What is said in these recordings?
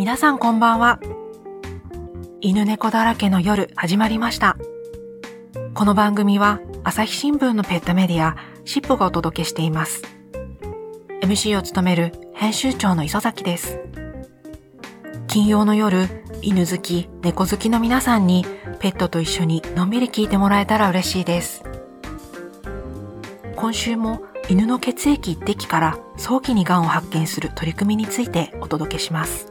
皆さんこんばんは。犬猫だらけの夜始まりました。この番組は朝日新聞のペットメディアシッポがお届けしています。MC を務める編集長の磯崎です。金曜の夜、犬好き、猫好きの皆さんにペットと一緒にのんびり聞いてもらえたら嬉しいです。今週も犬の血液一滴から早期にがんを発見する取り組みについてお届けします。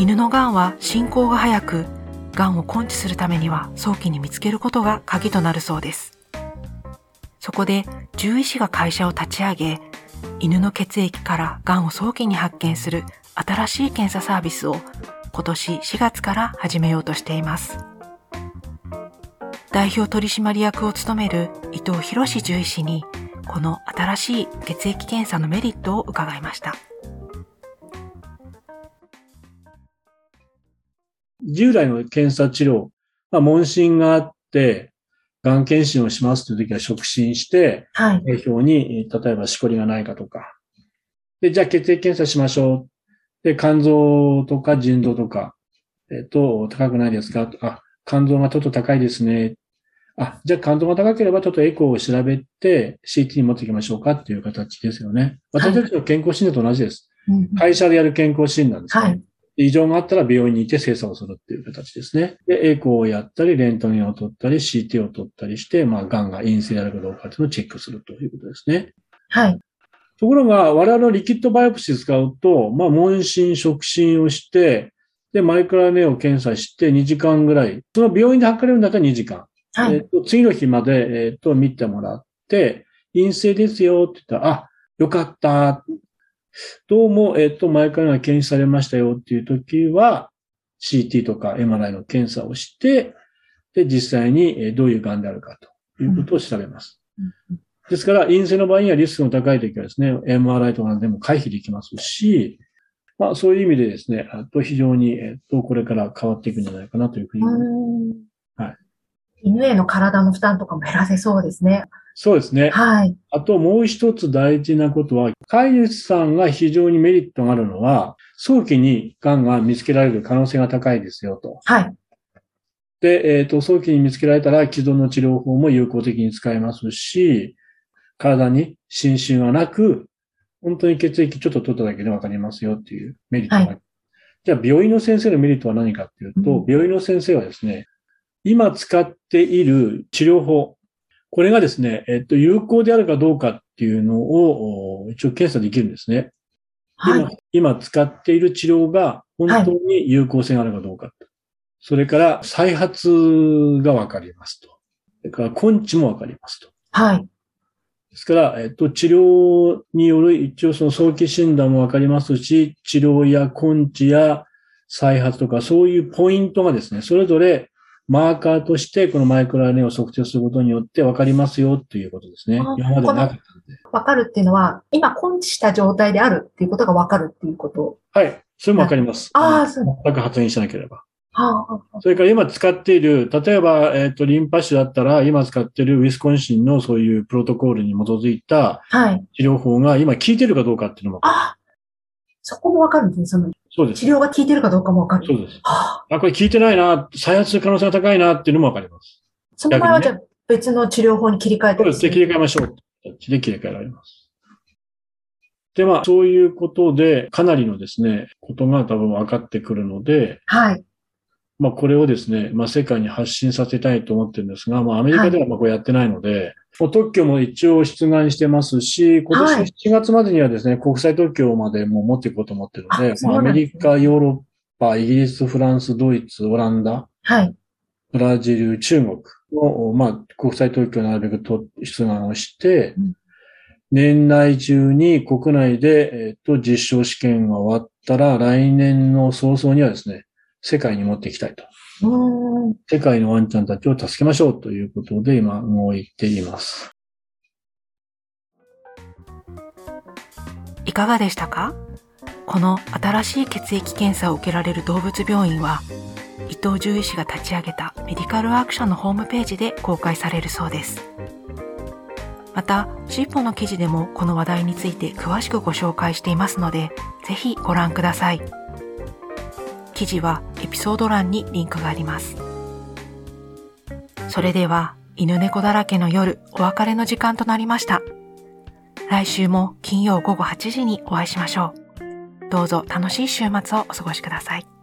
犬のがんは進行が早く、がんを根治するためには早期に見つけることが鍵となるそうです。そこで獣医師が会社を立ち上げ、犬の血液からがんを早期に発見する新しい検査サービスを今年4月から始めようとしています。代表取締役を務める伊藤博獣医師にこの新しい血液検査のメリットを伺いました。従来の検査治療、まあ、問診があって、がん検診をしますという時は触診して、はい。表に、例えばしこりがないかとか。で、じゃあ血液検査しましょう。で、肝臓とか腎臓とか、えっ、と、高くないですか？あ、肝臓がちょっと高いですね。あ、じゃあ肝臓が高ければちょっとエコーを調べて CT に持っていきましょうかっていう形ですよね。私たちの健康診断と同じです。はい、会社でやる健康診断ですね。はい。異常があったら病院に行って精査をするっていう形ですね。で、エコーをやったり、レントゲンを取ったり、CT を取ったりして、まあ、癌が陰性であるかどうかっていうのをチェックするということですね。はい。ところが、我々のリキッドバイオプシー使うと、まあ、問診、触診をして、で、マイクロネを検査して2時間ぐらい。その病院で測れるんだったら2時間。はい、えっ、と、次の日まで、えっ、と、見てもらって、陰性ですよって言ったら、あ、よかった。どうも、えっ、と、前から検出されましたよっていう時は、CT とか MRI の検査をして、で、実際にどういう癌であるかということを調べます。ですから、陰性の場合にはリスクの高い時はですね、MRI とかでも回避できますし、まあ、そういう意味でですね、あと非常に、えっと、これから変わっていくんじゃないかなというふうに。はい。犬への体の負担とかも減らせそうですね。そうですね。はい。あともう一つ大事なことは、飼い主さんが非常にメリットがあるのは、早期に癌が見つけられる可能性が高いですよと。はい。で、えっ、ー、と、早期に見つけられたら既存の治療法も有効的に使えますし、体に侵襲がなく、本当に血液ちょっと取っただけでわかりますよっていうメリットがある。はい、じゃあ、病院の先生のメリットは何かっていうと、うん、病院の先生はですね、今使っている治療法、これがですね、えっと、有効であるかどうかっていうのを一応検査できるんですね。はい、今、今使っている治療が本当に有効性があるかどうか。はい、それから再発がわかりますと。それから根治もわかりますと。はい。ですから、えっと、治療による一応その早期診断もわかりますし、治療や根治や再発とかそういうポイントがですね、それぞれマーカーとしてこのマイクロ RNA を測定することによって分かりますよっていうことですね。今までなかったので。分かるっていうのは、今根治した状態であるっていうことが分かるっていうことはい。それも分かります。ああ、そう。全く発言しなければ。それから今使っている、例えば、えっ、ー、と、リンパ腫だったら、今使っているウィスコンシンのそういうプロトコールに基づいた治療法が今効いてるかどうかっていうのも、はい、あそこもわかるんですね、その。そうです。治療が効いてるかどうかもわかる。そうです。はあ、あ、これ効いてないな、再発する可能性が高いなっていうのもわかります。その場合はじゃあ別の治療法に切り替えて、そうです。で、切り替えましょう。で切り替えられます。で、まあ、そういうことで、かなりのですね、ことが多分分かってくるので、はい。まあ、これをですね、まあ、世界に発信させたいと思ってるんですが、まあ、アメリカではまあこれやってないので、はい、特許も一応出願してますし、今年7月までにはですね、はい、国際特許までも持っていこうと思ってるので、まあ、アメリカ、ヨーロッパ、イギリス、フランス、ドイツ、オランダ、はい。ブラジル、中国の、まあ、国際特許をなるべくと出願をして、うん、年内中に国内で、えっ、と、実証試験が終わったら、来年の早々にはですね、世界に持っていきたいと。世界のワンちゃんたちを助けましょうということで今動いています。いかがでしたか？この新しい血液検査を受けられる動物病院は伊藤獣医師が立ち上げたメディカルアクションのホームページで公開されるそうです。また、シッポの記事でもこの話題について詳しくご紹介していますので、ぜひご覧ください。記事はエピソード欄にリンクがあります。それでは、犬猫だらけの夜、お別れの時間となりました。来週も金曜午後8時にお会いしましょう。どうぞ楽しい週末をお過ごしください。